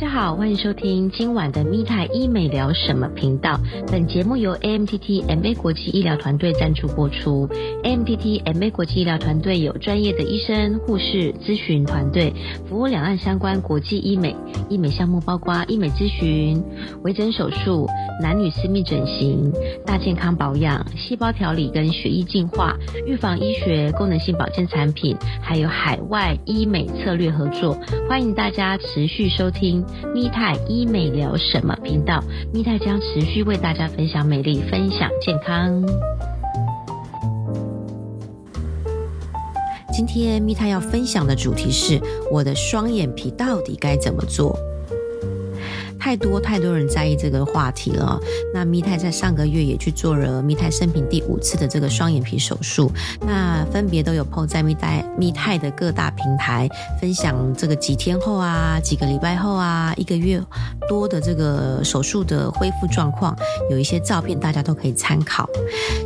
大家好，欢迎收听今晚的咪泰医美聊什么频道。本节目由 AMTT MA 国际医疗团队赞助播出。AMTT MA 国际医疗团队有专业的医生、护士咨询团队，服务两岸相关国际医美。医美项目包括医美咨询、微整手术、男女私密整形、大健康保养、细胞调理跟血液净化、预防医学、功能性保健产品，还有海外医美策略合作。欢迎大家持续收听。咪泰医美聊什么频道？咪泰将持续为大家分享美丽，分享健康。今天咪泰要分享的主题是：我的双眼皮到底该怎么做？太多太多人在意这个话题了。那咪泰在上个月也去做了咪泰生平第五次的这个双眼皮手术。那分别都有 PO 在咪泰咪泰的各大平台分享这个几天后啊，几个礼拜后啊，一个月多的这个手术的恢复状况，有一些照片大家都可以参考。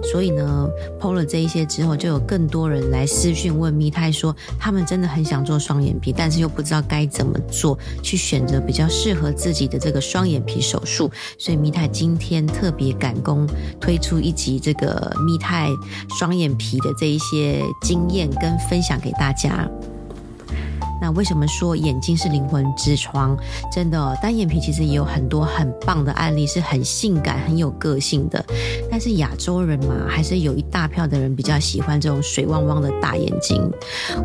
所以呢，PO 了这一些之后，就有更多人来私讯问咪泰说，他们真的很想做双眼皮，但是又不知道该怎么做，去选择比较适合自己的。这个双眼皮手术，所以密泰今天特别赶工推出一集这个密泰双眼皮的这一些经验跟分享给大家。那为什么说眼睛是灵魂之窗？真的，单眼皮其实也有很多很棒的案例，是很性感、很有个性的。但是亚洲人嘛，还是有一大票的人比较喜欢这种水汪汪的大眼睛。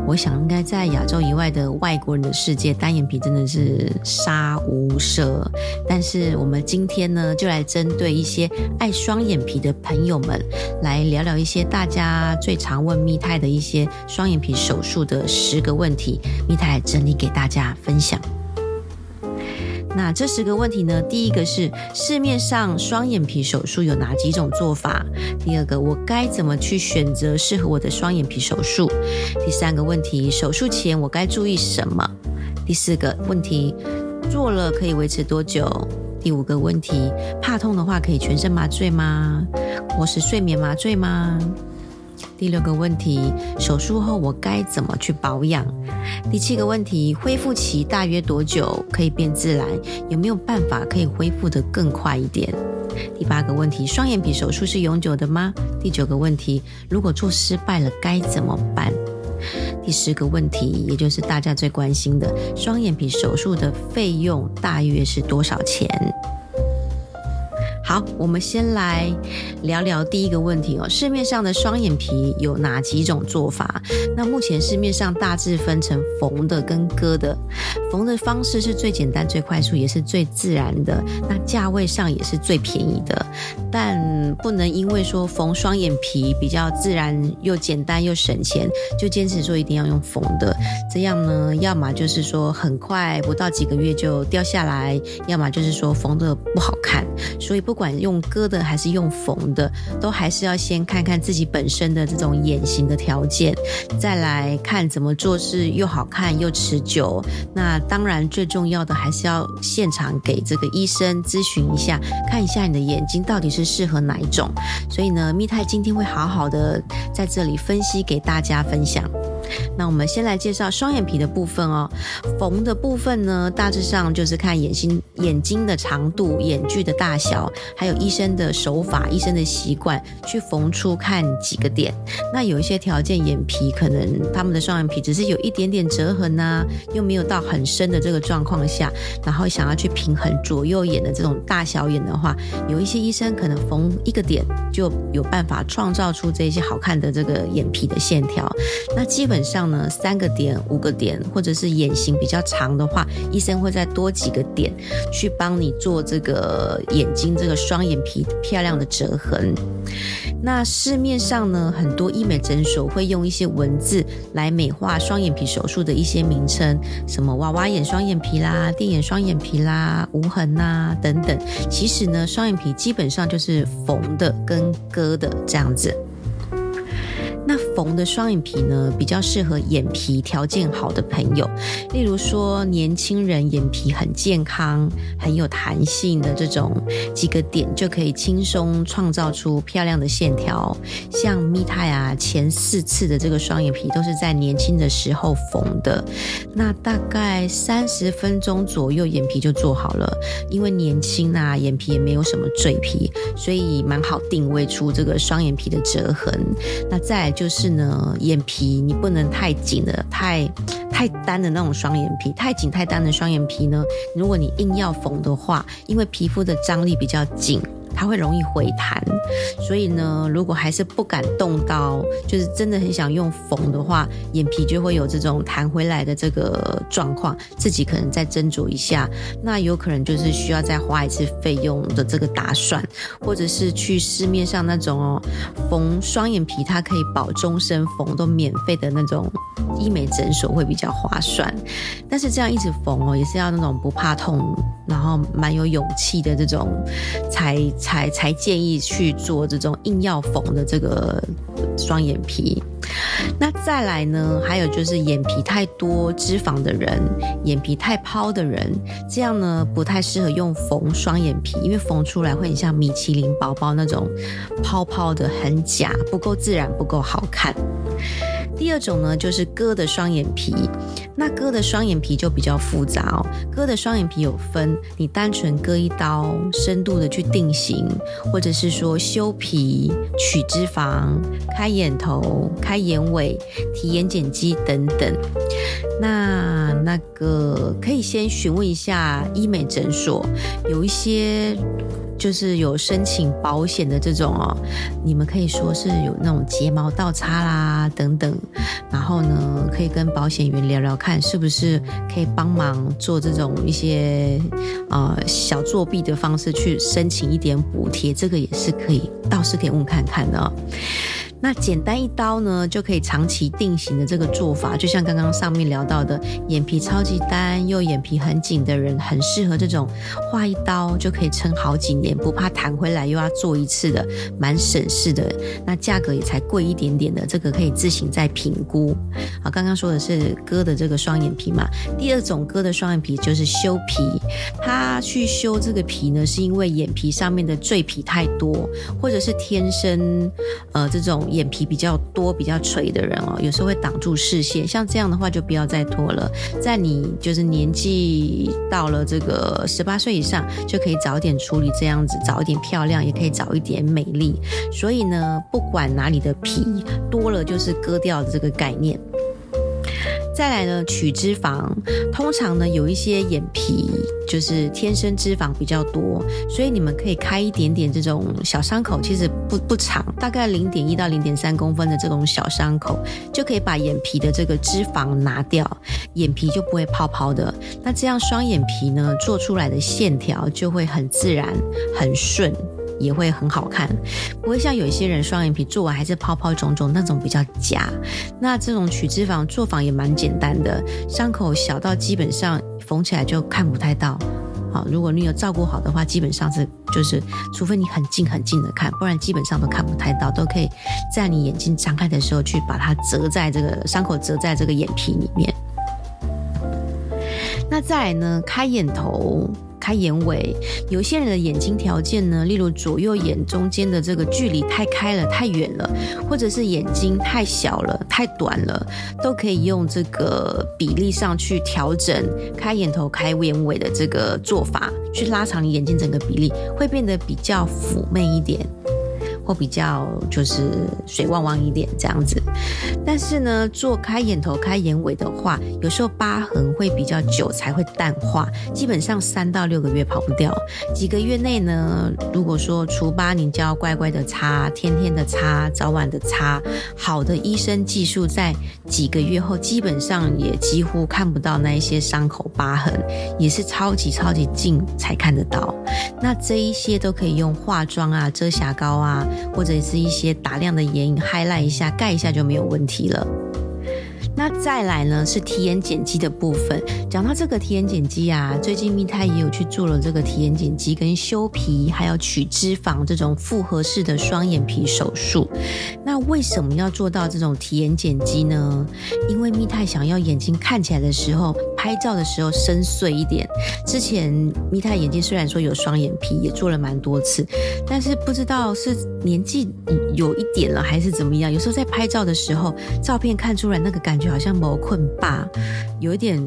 我想，应该在亚洲以外的外国人的世界，单眼皮真的是杀无赦。但是我们今天呢，就来针对一些爱双眼皮的朋友们，来聊聊一些大家最常问密泰的一些双眼皮手术的十个问题。密泰。来整理给大家分享。那这十个问题呢？第一个是市面上双眼皮手术有哪几种做法？第二个，我该怎么去选择适合我的双眼皮手术？第三个问题，手术前我该注意什么？第四个问题，做了可以维持多久？第五个问题，怕痛的话可以全身麻醉吗？或是睡眠麻醉吗？第六个问题，手术后我该怎么去保养？第七个问题，恢复期大约多久可以变自然？有没有办法可以恢复得更快一点？第八个问题，双眼皮手术是永久的吗？第九个问题，如果做失败了该怎么办？第十个问题，也就是大家最关心的，双眼皮手术的费用大约是多少钱？好，我们先来聊聊第一个问题哦。市面上的双眼皮有哪几种做法？那目前市面上大致分成缝的跟割的。缝的方式是最简单、最快速，也是最自然的。那价位上也是最便宜的。但不能因为说缝双眼皮比较自然又简单又省钱，就坚持说一定要用缝的。这样呢，要么就是说很快不到几个月就掉下来，要么就是说缝的不好看。所以不。不管用割的还是用缝的，都还是要先看看自己本身的这种眼型的条件，再来看怎么做是又好看又持久。那当然最重要的还是要现场给这个医生咨询一下，看一下你的眼睛到底是适合哪一种。所以呢，蜜泰今天会好好的在这里分析给大家分享。那我们先来介绍双眼皮的部分哦。缝的部分呢，大致上就是看眼睛眼睛的长度、眼距的大小，还有医生的手法、医生的习惯去缝出看几个点。那有一些条件，眼皮可能他们的双眼皮只是有一点点折痕呐，又没有到很深的这个状况下，然后想要去平衡左右眼的这种大小眼的话，有一些医生可能缝一个点就有办法创造出这些好看的这个眼皮的线条。那基本。上呢，三个点、五个点，或者是眼型比较长的话，医生会再多几个点，去帮你做这个眼睛这个双眼皮漂亮的折痕。那市面上呢，很多医美诊所会用一些文字来美化双眼皮手术的一些名称，什么娃娃眼双眼皮啦、电眼双眼皮啦、无痕呐等等。其实呢，双眼皮基本上就是缝的跟割的这样子。那缝的双眼皮呢，比较适合眼皮条件好的朋友，例如说年轻人眼皮很健康、很有弹性的这种几个点，就可以轻松创造出漂亮的线条。像蜜泰啊，前四次的这个双眼皮都是在年轻的时候缝的，那大概三十分钟左右眼皮就做好了。因为年轻啊，眼皮也没有什么赘皮，所以蛮好定位出这个双眼皮的折痕。那再就是呢，眼皮你不能太紧的，太太单的那种双眼皮，太紧太单的双眼皮呢，如果你硬要缝的话，因为皮肤的张力比较紧。它会容易回弹，所以呢，如果还是不敢动刀，就是真的很想用缝的话，眼皮就会有这种弹回来的这个状况，自己可能再斟酌一下。那有可能就是需要再花一次费用的这个打算，或者是去市面上那种哦缝双眼皮，它可以保终身缝都免费的那种医美诊所会比较划算。但是这样一直缝哦，也是要那种不怕痛，然后蛮有勇气的这种才。才才建议去做这种硬要缝的这个双眼皮。那再来呢？还有就是眼皮太多脂肪的人，眼皮太泡的人，这样呢不太适合用缝双眼皮，因为缝出来会很像米其林宝宝那种泡泡的，很假，不够自然，不够好看。第二种呢，就是割的双眼皮。那割的双眼皮就比较复杂哦。割的双眼皮有分，你单纯割一刀，深度的去定型，或者是说修皮、取脂肪、开眼头、开眼尾、提眼睑肌等等。那那个可以先询问一下医美诊所，有一些。就是有申请保险的这种哦，你们可以说是有那种睫毛倒插啦等等，然后呢，可以跟保险员聊聊看，是不是可以帮忙做这种一些呃小作弊的方式去申请一点补贴，这个也是可以，倒是可以问看看的。那简单一刀呢，就可以长期定型的这个做法，就像刚刚上面聊到的，眼皮超级单又眼皮很紧的人，很适合这种画一刀就可以撑好几年，不怕弹回来又要做一次的，蛮省事的。那价格也才贵一点点的，这个可以自行再评估。好，刚刚说的是割的这个双眼皮嘛，第二种割的双眼皮就是修皮，他去修这个皮呢，是因为眼皮上面的赘皮太多，或者是天生呃这种。眼皮比较多、比较垂的人哦，有时候会挡住视线。像这样的话，就不要再拖了。在你就是年纪到了这个十八岁以上，就可以早一点处理，这样子早一点漂亮，也可以早一点美丽。所以呢，不管哪里的皮多了，就是割掉的这个概念。再来呢，取脂肪，通常呢有一些眼皮就是天生脂肪比较多，所以你们可以开一点点这种小伤口，其实不不长，大概零点一到零点三公分的这种小伤口，就可以把眼皮的这个脂肪拿掉，眼皮就不会泡泡的。那这样双眼皮呢做出来的线条就会很自然、很顺。也会很好看，不会像有一些人双眼皮做完还是泡泡肿肿那种比较假。那这种取脂肪做法也蛮简单的，伤口小到基本上缝起来就看不太到。好，如果你有照顾好的话，基本上是就是，除非你很近很近的看，不然基本上都看不太到，都可以在你眼睛张开的时候去把它折在这个伤口折在这个眼皮里面。那再来呢，开眼头。开眼尾，有些人的眼睛条件呢，例如左右眼中间的这个距离太开了、太远了，或者是眼睛太小了、太短了，都可以用这个比例上去调整开眼头、开眼尾的这个做法，去拉长你眼睛整个比例，会变得比较妩媚一点。会比较就是水汪汪一点这样子，但是呢，做开眼头、开眼尾的话，有时候疤痕会比较久才会淡化，基本上三到六个月跑不掉。几个月内呢，如果说除疤，你就要乖乖的擦，天天的擦，早晚的擦。好的医生技术，在几个月后，基本上也几乎看不到那一些伤口疤痕，也是超级超级近才看得到。那这一些都可以用化妆啊、遮瑕膏啊。或者是一些打亮的眼影，highlight 一下，盖一下就没有问题了。那再来呢是提眼睑肌的部分。讲到这个提眼睑肌啊，最近蜜泰也有去做了这个提眼睑肌跟修皮，还有取脂肪这种复合式的双眼皮手术。那为什么要做到这种提眼睑肌呢？因为蜜泰想要眼睛看起来的时候，拍照的时候深邃一点。之前咪太眼睛虽然说有双眼皮，也做了蛮多次，但是不知道是年纪有一点了还是怎么样，有时候在拍照的时候，照片看出来那个感觉好像毛困霸，有一点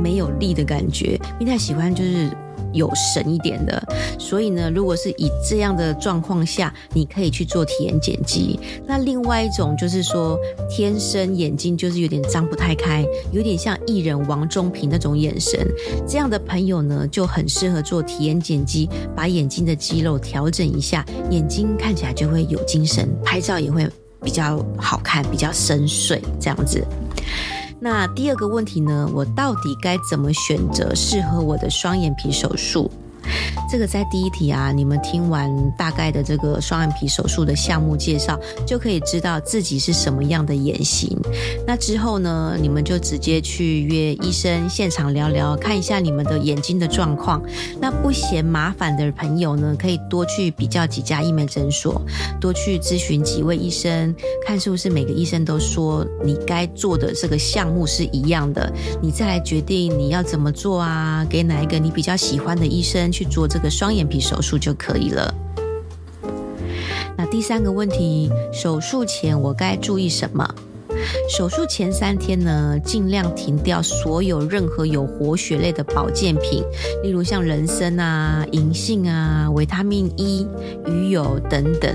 没有力的感觉。蜜泰喜欢就是。有神一点的，所以呢，如果是以这样的状况下，你可以去做体验剪辑。那另外一种就是说，天生眼睛就是有点张不太开，有点像艺人王中平那种眼神，这样的朋友呢，就很适合做体验剪辑，把眼睛的肌肉调整一下，眼睛看起来就会有精神，拍照也会比较好看，比较深邃这样子。那第二个问题呢？我到底该怎么选择适合我的双眼皮手术？这个在第一题啊，你们听完大概的这个双眼皮手术的项目介绍，就可以知道自己是什么样的眼型。那之后呢，你们就直接去约医生现场聊聊，看一下你们的眼睛的状况。那不嫌麻烦的朋友呢，可以多去比较几家医美诊所，多去咨询几位医生，看是不是每个医生都说你该做的这个项目是一样的，你再来决定你要怎么做啊，给哪一个你比较喜欢的医生。去做这个双眼皮手术就可以了。那第三个问题，手术前我该注意什么？手术前三天呢，尽量停掉所有任何有活血类的保健品，例如像人参啊、银杏啊、维他命 E、鱼油等等。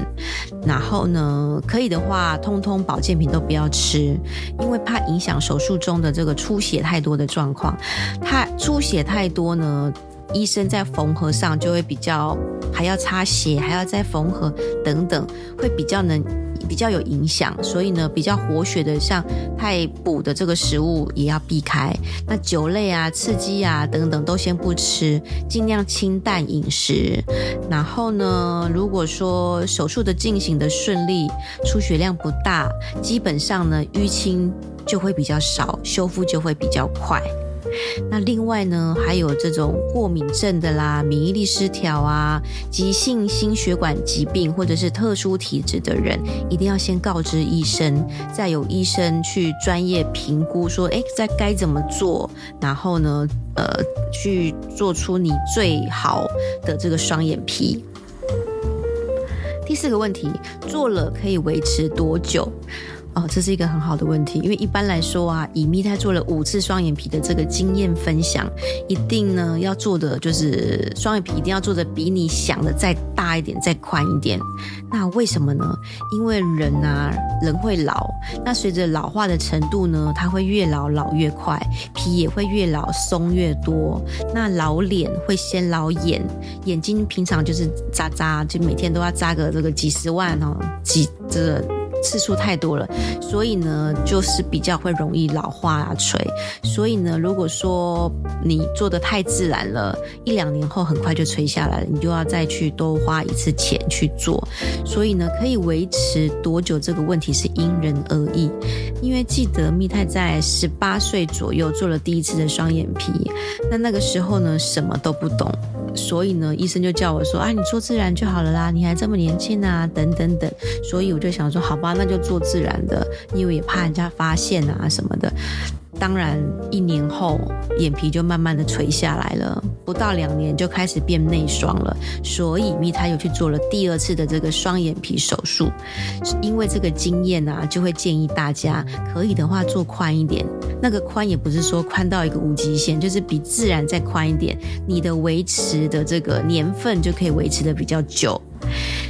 然后呢，可以的话，通通保健品都不要吃，因为怕影响手术中的这个出血太多的状况。它出血太多呢？医生在缝合上就会比较，还要擦血，还要再缝合等等，会比较能比较有影响。所以呢，比较活血的，像太补的这个食物也要避开。那酒类啊、刺激啊等等都先不吃，尽量清淡饮食。然后呢，如果说手术的进行的顺利，出血量不大，基本上呢淤青就会比较少，修复就会比较快。那另外呢，还有这种过敏症的啦，免疫力失调啊，急性心血管疾病或者是特殊体质的人，一定要先告知医生，再由医生去专业评估，说，哎，在该怎么做，然后呢，呃，去做出你最好的这个双眼皮。第四个问题，做了可以维持多久？哦，这是一个很好的问题，因为一般来说啊，以蜜泰做了五次双眼皮的这个经验分享，一定呢要做的就是双眼皮一定要做的比你想的再大一点、再宽一点。那为什么呢？因为人啊，人会老，那随着老化的程度呢，它会越老老越快，皮也会越老松越多。那老脸会先老眼，眼睛平常就是扎扎，就每天都要扎个这个几十万哦，几这。次数太多了，所以呢，就是比较会容易老化啊垂。所以呢，如果说你做的太自然了，一两年后很快就垂下来了，你就要再去多花一次钱去做。所以呢，可以维持多久这个问题是因人而异。因为记得蜜太在十八岁左右做了第一次的双眼皮，那那个时候呢，什么都不懂。所以呢，医生就叫我说：“啊，你做自然就好了啦，你还这么年轻啊，等等等。”所以我就想说：“好吧，那就做自然的，因为也怕人家发现啊什么的。”当然，一年后眼皮就慢慢的垂下来了，不到两年就开始变内双了。所以蜜他又去做了第二次的这个双眼皮手术。因为这个经验啊，就会建议大家可以的话做宽一点。那个宽也不是说宽到一个无极限，就是比自然再宽一点，你的维持的这个年份就可以维持的比较久。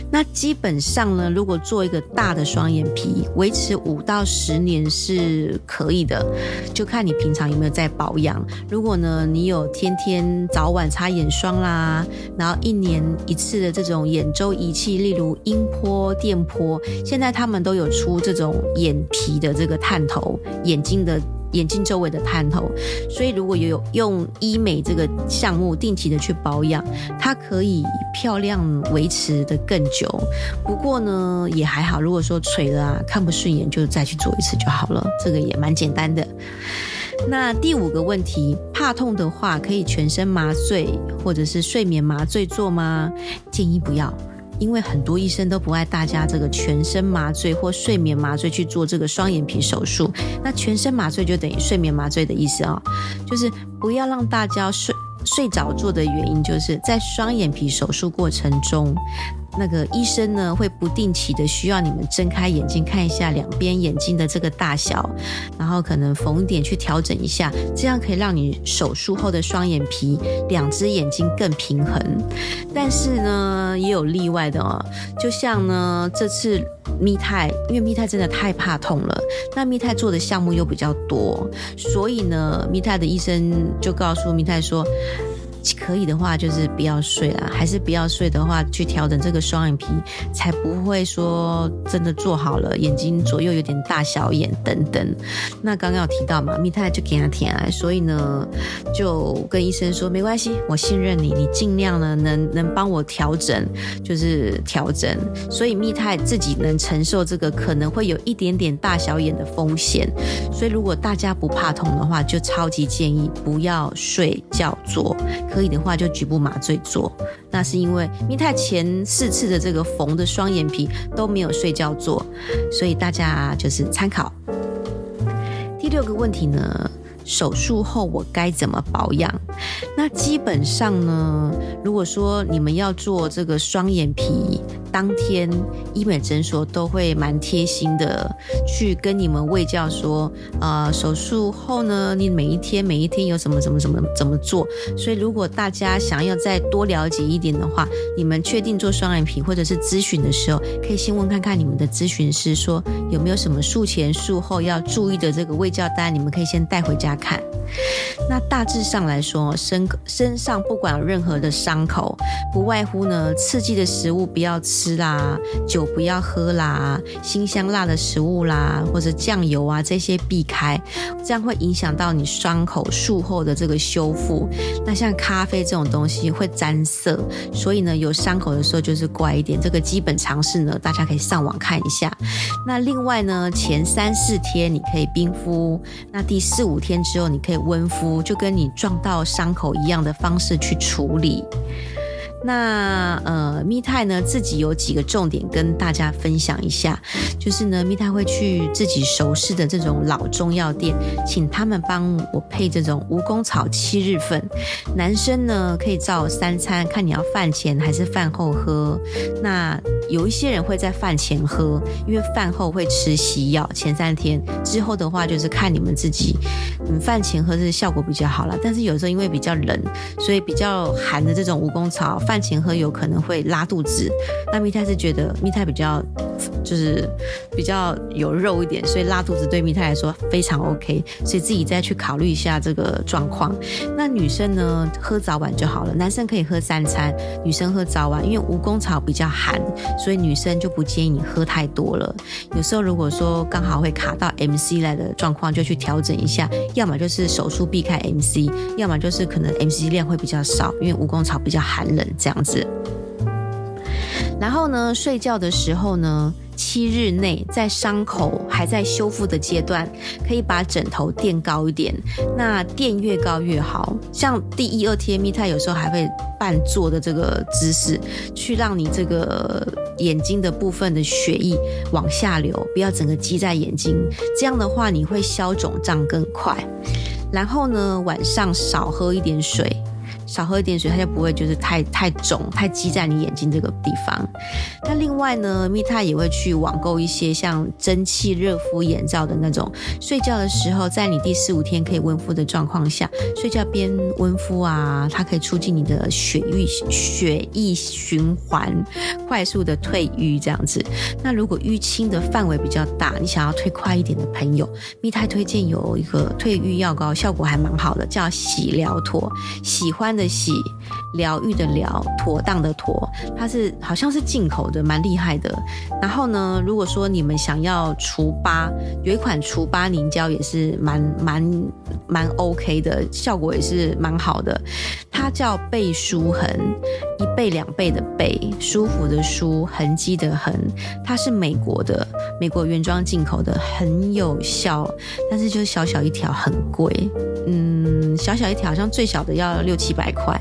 那基本上呢，如果做一个大的双眼皮，维持五到十年是可以的，就看你平常有没有在保养。如果呢，你有天天早晚擦眼霜啦，然后一年一次的这种眼周仪器，例如音波、电波，现在他们都有出这种眼皮的这个探头，眼睛的。眼睛周围的探头。所以如果有用医美这个项目定期的去保养，它可以漂亮维持的更久。不过呢，也还好。如果说垂了啊，看不顺眼，就再去做一次就好了。这个也蛮简单的。那第五个问题，怕痛的话，可以全身麻醉或者是睡眠麻醉做吗？建议不要，因为很多医生都不爱大家这个全身麻醉或睡眠麻醉去做这个双眼皮手术。那全身麻醉就等于睡眠麻醉的意思啊，就是不要让大家睡睡着做的原因，就是在双眼皮手术过程中。那个医生呢，会不定期的需要你们睁开眼睛看一下两边眼睛的这个大小，然后可能缝点去调整一下，这样可以让你手术后的双眼皮两只眼睛更平衡。但是呢，也有例外的哦，就像呢这次密泰，因为密泰真的太怕痛了，那密泰做的项目又比较多，所以呢，密泰的医生就告诉密泰说。可以的话，就是不要睡了；还是不要睡的话，去调整这个双眼皮，才不会说真的做好了，眼睛左右有点大小眼等等。那刚刚有提到嘛，蜜太就给他填癌，所以呢，就跟医生说没关系，我信任你，你尽量呢能能帮我调整，就是调整。所以蜜太自己能承受这个可能会有一点点大小眼的风险。所以如果大家不怕痛的话，就超级建议不要睡觉做。可以的话就局部麻醉做，那是因为蜜太前四次的这个缝的双眼皮都没有睡觉做，所以大家就是参考。第六个问题呢？手术后我该怎么保养？那基本上呢，如果说你们要做这个双眼皮，当天医美诊所都会蛮贴心的去跟你们喂教说，呃，手术后呢，你每一天每一天有什么什么怎么怎么做。所以如果大家想要再多了解一点的话，你们确定做双眼皮或者是咨询的时候，可以先问看看你们的咨询师说有没有什么术前术后要注意的这个喂教单，你们可以先带回家。看，那大致上来说，身身上不管有任何的伤口，不外乎呢，刺激的食物不要吃啦，酒不要喝啦，辛香辣的食物啦，或者酱油啊这些避开，这样会影响到你伤口术后的这个修复。那像咖啡这种东西会沾色，所以呢，有伤口的时候就是乖一点。这个基本常识呢，大家可以上网看一下。那另外呢，前三四天你可以冰敷，那第四五天。之后你可以温敷，就跟你撞到伤口一样的方式去处理。那呃，密泰呢自己有几个重点跟大家分享一下，就是呢，密泰会去自己熟识的这种老中药店，请他们帮我配这种蜈蚣草七日粉。男生呢可以照三餐，看你要饭前还是饭后喝。那有一些人会在饭前喝，因为饭后会吃西药，前三天之后的话就是看你们自己。嗯，饭前喝是效果比较好了，但是有时候因为比较冷，所以比较寒的这种蜈蚣草。饭前喝有可能会拉肚子，那蜜泰是觉得蜜泰比较就是比较有肉一点，所以拉肚子对蜜泰来说非常 OK，所以自己再去考虑一下这个状况。那女生呢喝早晚就好了，男生可以喝三餐，女生喝早晚，因为蜈蚣草比较寒，所以女生就不建议你喝太多了。有时候如果说刚好会卡到 MC 来的状况，就去调整一下，要么就是手术避开 MC，要么就是可能 MC 量会比较少，因为蜈蚣草比较寒冷。这样子，然后呢，睡觉的时候呢，七日内在伤口还在修复的阶段，可以把枕头垫高一点。那垫越高越好。像第一二天，蜜泰有时候还会半坐的这个姿势，去让你这个眼睛的部分的血液往下流，不要整个积在眼睛。这样的话，你会消肿胀更快。然后呢，晚上少喝一点水。少喝一点水，它就不会就是太太肿、太积在你眼睛这个地方。那另外呢，蜜泰也会去网购一些像蒸汽热敷眼罩的那种，睡觉的时候，在你第四五天可以温敷的状况下，睡觉边温敷啊，它可以促进你的血液血液循环，快速的退瘀这样子。那如果淤青的范围比较大，你想要退快一点的朋友，蜜泰推荐有一个退瘀药膏，效果还蛮好的，叫喜疗妥。喜欢。的戏，疗愈的疗，妥当的妥，它是好像是进口的，蛮厉害的。然后呢，如果说你们想要除疤，有一款除疤凝胶也是蛮蛮蛮 OK 的，效果也是蛮好的。它叫倍舒痕，一倍两倍的倍，舒服的舒，痕迹的痕。它是美国的，美国原装进口的，很有效，但是就是小小一条，很贵。嗯，小小一条，好像最小的要六七百块，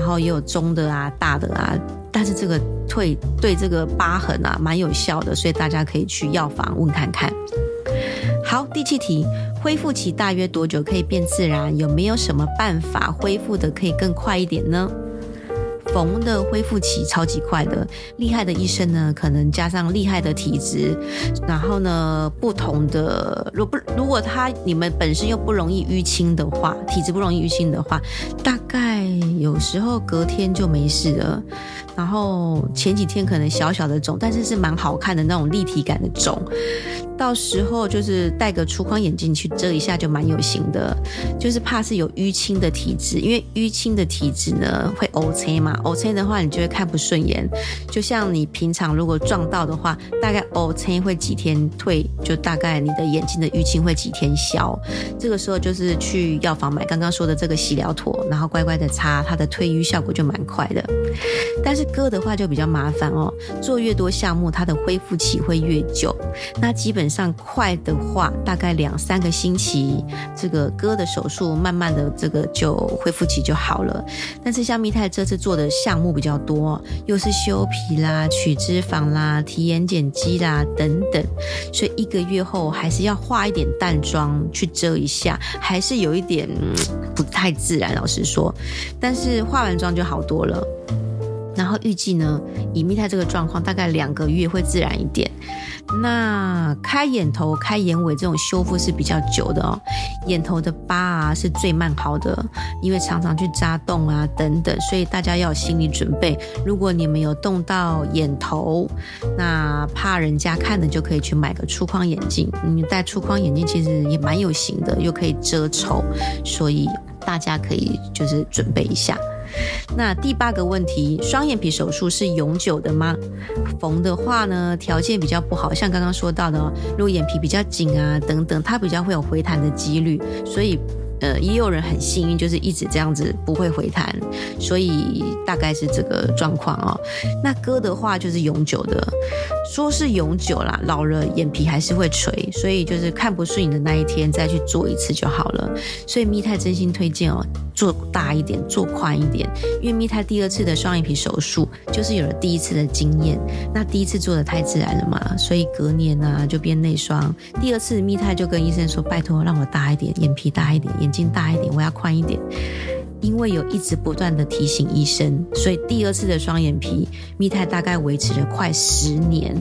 然后也有中的啊、大的啊。但是这个退对这个疤痕啊蛮有效的，所以大家可以去药房问看看。好，第七题，恢复期大约多久可以变自然？有没有什么办法恢复的可以更快一点呢？缝的恢复期超级快的，厉害的医生呢，可能加上厉害的体质，然后呢，不同的，如不如果他你们本身又不容易淤青的话，体质不容易淤青的话，大概有时候隔天就没事了。然后前几天可能小小的肿，但是是蛮好看的那种立体感的肿。到时候就是戴个粗框眼镜去遮一下，就蛮有型的。就是怕是有淤青的体质，因为淤青的体质呢会 O C 嘛，O C 的话你就会看不顺眼。就像你平常如果撞到的话，大概 O C 会几天退，就大概你的眼睛的淤青会几天消。这个时候就是去药房买刚刚说的这个洗疗妥，然后乖乖的擦，它的退淤效果就蛮快的。但是割的话就比较麻烦哦，做越多项目，它的恢复期会越久。那基本上快的话，大概两三个星期，这个割的手术，慢慢的这个就恢复期就好了。但是像蜜泰这次做的项目比较多，又是修皮啦、取脂肪啦、提眼睑肌啦等等，所以一个月后还是要化一点淡妆去遮一下，还是有一点不太自然，老实说。但是化完妆就好多了。然后预计呢，以蜜泰这个状况，大概两个月会自然一点。那开眼头、开眼尾这种修复是比较久的哦。眼头的疤啊是最慢好的，因为常常去扎洞啊等等，所以大家要有心理准备。如果你们有动到眼头，那怕人家看的就可以去买个粗框眼镜。你戴粗框眼镜其实也蛮有型的，又可以遮丑，所以大家可以就是准备一下。那第八个问题，双眼皮手术是永久的吗？缝的话呢，条件比较不好，像刚刚说到的，如果眼皮比较紧啊等等，它比较会有回弹的几率，所以。呃，也有人很幸运，就是一直这样子不会回弹，所以大概是这个状况哦。那割的话就是永久的，说是永久啦，老了眼皮还是会垂，所以就是看不顺眼的那一天再去做一次就好了。所以蜜泰真心推荐哦，做大一点，做宽一点，因为蜜泰第二次的双眼皮手术就是有了第一次的经验，那第一次做的太自然了嘛，所以隔年呢就变内双。第二次蜜泰就跟医生说，拜托让我大一点，眼皮大一点，眼。眼睛大一点，我要宽一点，因为有一直不断的提醒医生，所以第二次的双眼皮密泰大概维持了快十年。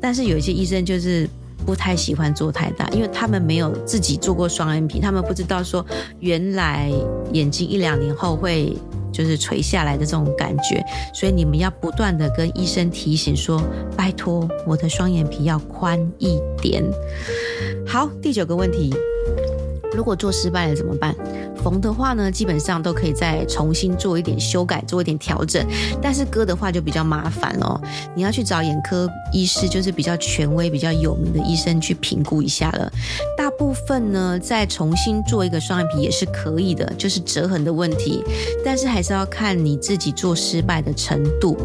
但是有一些医生就是不太喜欢做太大，因为他们没有自己做过双眼皮，他们不知道说原来眼睛一两年后会就是垂下来的这种感觉，所以你们要不断的跟医生提醒说，拜托我的双眼皮要宽一点。好，第九个问题。如果做失败了怎么办？缝的话呢，基本上都可以再重新做一点修改，做一点调整。但是割的话就比较麻烦哦，你要去找眼科医师，就是比较权威、比较有名的医生去评估一下了。大部分呢，再重新做一个双眼皮也是可以的，就是折痕的问题。但是还是要看你自己做失败的程度。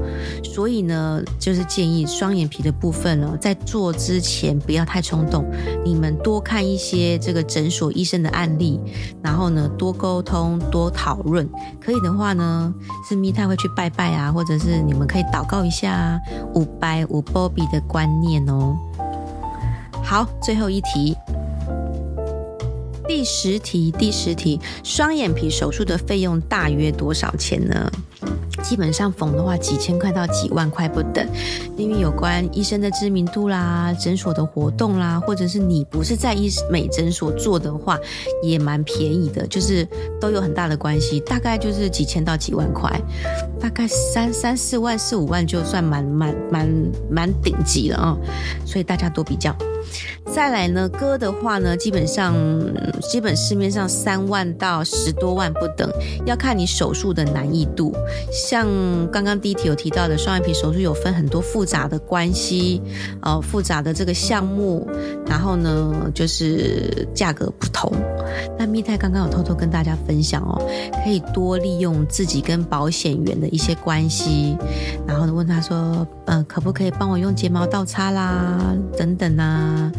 所以呢，就是建议双眼皮的部分呢，在做之前不要太冲动，你们多看一些这个诊所医生的案例，然后呢多。多沟通，多讨论，可以的话呢，是蜜太会去拜拜啊，或者是你们可以祷告一下五拜五波比的观念哦。好，最后一题，第十题，第十题，双眼皮手术的费用大约多少钱呢？基本上缝的话，几千块到几万块不等，因为有关医生的知名度啦、诊所的活动啦，或者是你不是在医美诊所做的话，也蛮便宜的，就是都有很大的关系。大概就是几千到几万块，大概三三四万、四五万就算蛮蛮蛮蛮顶级了啊！所以大家多比较。再来呢，割的话呢，基本上基本市面上三万到十多万不等，要看你手术的难易度。像刚刚第一题有提到的双眼皮手术，有分很多复杂的关系，呃，复杂的这个项目，然后呢，就是价格不同。那蜜泰刚刚有偷偷跟大家分享哦，可以多利用自己跟保险员的一些关系，然后呢问他说，呃，可不可以帮我用睫毛倒插啦，等等啊。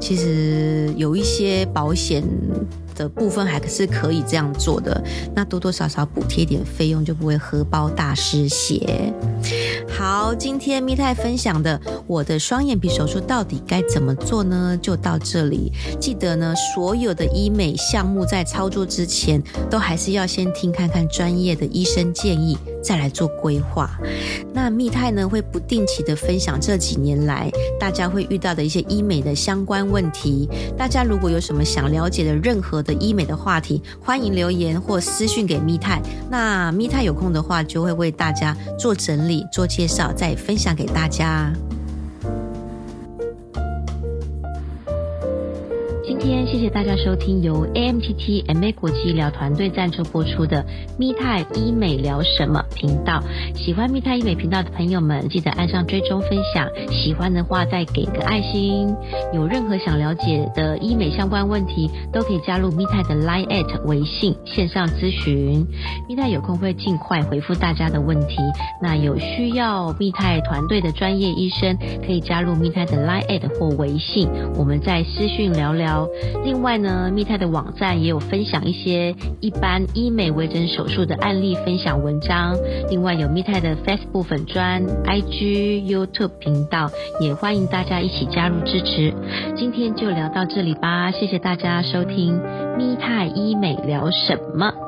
其实有一些保险。的部分还是可以这样做的，那多多少少补贴点费用，就不会荷包大失血。好，今天蜜太分享的我的双眼皮手术到底该怎么做呢？就到这里。记得呢，所有的医美项目在操作之前，都还是要先听看看专业的医生建议。再来做规划。那密泰呢会不定期的分享这几年来大家会遇到的一些医美的相关问题。大家如果有什么想了解的任何的医美的话题，欢迎留言或私讯给密泰。那密泰有空的话就会为大家做整理、做介绍，再分享给大家。天谢谢大家收听由 AMTT MA 国际医疗团队赞助播出的蜜泰医美聊什么频道。喜欢蜜泰医美频道的朋友们，记得按上追踪分享。喜欢的话再给个爱心。有任何想了解的医美相关问题，都可以加入蜜泰的 Line at 微信线上咨询。蜜泰有空会尽快回复大家的问题。那有需要蜜泰团队的专业医生，可以加入蜜泰的 Line at 或微信，我们在私讯聊聊。另外呢，密泰的网站也有分享一些一般医美微整手术的案例分享文章。另外有密泰的 Facebook 粉专、IG、YouTube 频道，也欢迎大家一起加入支持。今天就聊到这里吧，谢谢大家收听密泰医美聊什么。